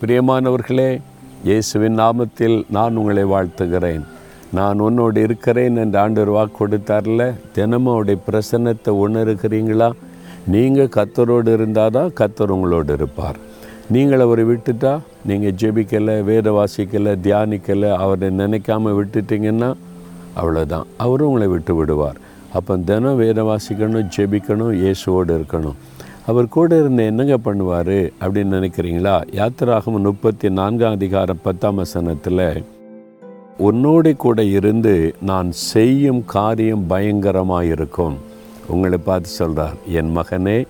பிரியமானவர்களே இயேசுவின் நாமத்தில் நான் உங்களை வாழ்த்துகிறேன். நான் உன்னோடு இருக்கிறேன் என்று ஆண்டவர் வாக்கு கொடுத்தார்ல தினமும் அவருடைய பிரசன்னத்தை உணர்கிறீங்களா நீங்கள் கத்தரோடு இருந்தால் தான் கத்தர் உங்களோடு இருப்பார். நீங்கள் அவரை விட்டுட்டா நீங்கள் ஜெபிக்கலை வேத வாசிக்கலை தியானிக்கலை அவரை நினைக்காமல் விட்டுட்டிங்கன்னா அவ்வளோதான் அவரும் உங்களை விட்டு விடுவார். அப்போ தினம் வேத வாசிக்கணும் ஜெபிக்கணும் இயேசுவோடு இருக்கணும். அவர் கூட இருந்து என்னங்க பண்ணுவார் அப்படின்னு நினைக்கிறீங்களா? யாத்திராகம் முப்பத்தி நான்காம் அதிகாரம் பத்தாம் வசனத்தில் உன்னோடு கூட இருந்து நான் செய்யும் காரியம் பயங்கரமாக இருக்கும் உங்களை பார்த்து சொல்கிறார் என் மகனே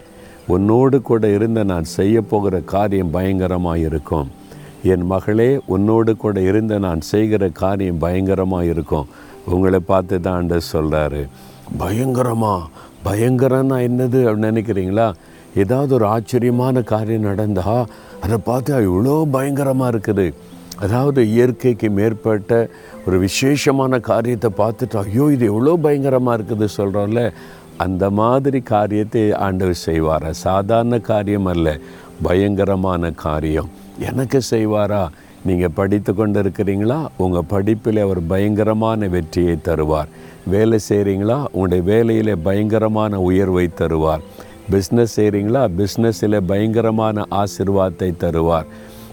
உன்னோடு கூட இருந்து நான் செய்ய போகிற காரியம் பயங்கரமாக இருக்கும் என் மகளே உன்னோடு கூட இருந்து நான் செய்கிற காரியம் பயங்கரமாக இருக்கும் உங்களை பார்த்து தான் சொல்கிறாரு பயங்கரமா? பயங்கரம்னா என்னது? அப்படின்னு நினைக்கிறீங்களா? ஏதாவது ஒரு ஆச்சரியமான காரியம் நடந்தால் அதை பார்த்தா இவ்வளோ பயங்கரமாக இருக்குது. அதாவது இயற்கைக்கு மேற்பட்ட ஒரு விசேஷமான காரியத்தை பார்த்துட்டு ஐயோ இது எவ்வளோ பயங்கரமாக இருக்குது சொல்கிறோம்ல அந்த மாதிரி காரியத்தை ஆண்டவர் செய்வாரா? சாதாரண காரியம் அல்ல பயங்கரமான காரியம். எனக்கு செய்வாரா? நீங்கள் படித்து கொண்டு இருக்கிறீங்களா உங்கள் படிப்பில் அவர் பயங்கரமான வெற்றியை தருவார். வேலை செய்கிறீங்களா உங்களுடைய வேலையில் பயங்கரமான உயர்வை தருவார். பிஸ்னஸ் செய்கிறீங்களா பிஸ்னஸில் பயங்கரமான ஆசிர்வாதத்தை தருவார்.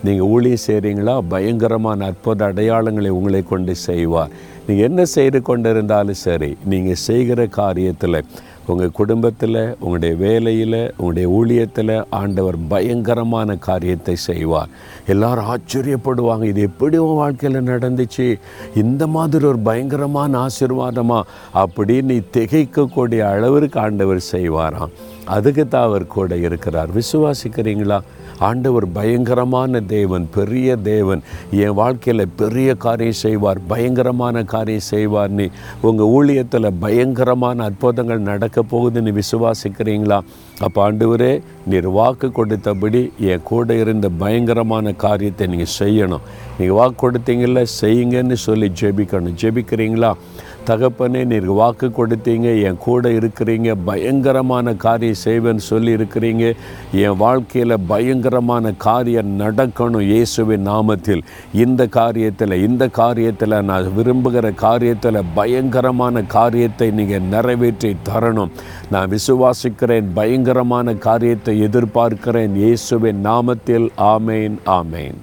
நீங்கள் ஊழியம் செய்கிறீங்களா பயங்கரமான அற்புத அடையாளங்களை உங்களை கொண்டு செய்வார். நீங்கள் என்ன செய்து கொண்டு இருந்தாலும் சரி நீங்கள் செய்கிற காரியத்தில் உங்கள் குடும்பத்தில் உங்களுடைய வேலையில் உங்களுடைய ஊழியத்தில் ஆண்டவர் பயங்கரமான காரியத்தை செய்வார். எல்லாரும் ஆச்சரியப்படுவாங்க இது எப்படி உன் வாழ்க்கையில் நடந்துச்சு? இந்த மாதிரி ஒரு பயங்கரமான ஆசீர்வாதமா? அப்படின்னு நீ திகைக்கக்கூடிய அளவிற்கு ஆண்டவர் செய்வாராம். அதுக்கு தான் அவர் கூட இருக்கிறார். விசுவாசிக்கிறீங்களா? ஆண்டவர் பயங்கரமான தேவன் பெரிய தேவன். என் வாழ்க்கையில் பெரிய காரியம் செய்வார் பயங்கரமான காரியம் செய்வார். நீ உங்கள் ஊழியத்தில் பயங்கரமான அற்புதங்கள் நடக்க போகுதுன்னு விசுவாசிக்கிறீங்களா? அப்போ ஆண்டவரே நீர் வாக்கு கொடுத்தபடி என் கூட இருந்த பயங்கரமான காரியத்தை நீங்கள் செய்யணும். நீங்கள் வாக்கு கொடுத்தீங்கல்ல செய்யுங்கன்னு சொல்லி ஜெபிக்கணும். ஜெபிக்கிறீங்களா? தகப்பனே நீர் வாக்கு கொடுத்தீங்க. என் கூட இருக்கிறீங்க பயங்கரமான காரியம் செய்வேன்னு சொல்லி இருக்கிறீங்க என் வாழ்க்கையில் பயங்கரமான காரியம் நடக்கணும் இயேசுவின் நாமத்தில். இந்த காரியத்தில் இந்த காரியத்தில் நான் விரும்புகிற காரியத்தில் பயங்கரமான காரியத்தை நீங்கள் நிறைவேற்றி தரணும். நான் விசுவாசிக்கிறேன் பயங்கரமான காரியத்தை எதிர்பார்க்கிறேன். இயேசுவின் நாமத்தில் ஆமேன் ஆமேன்.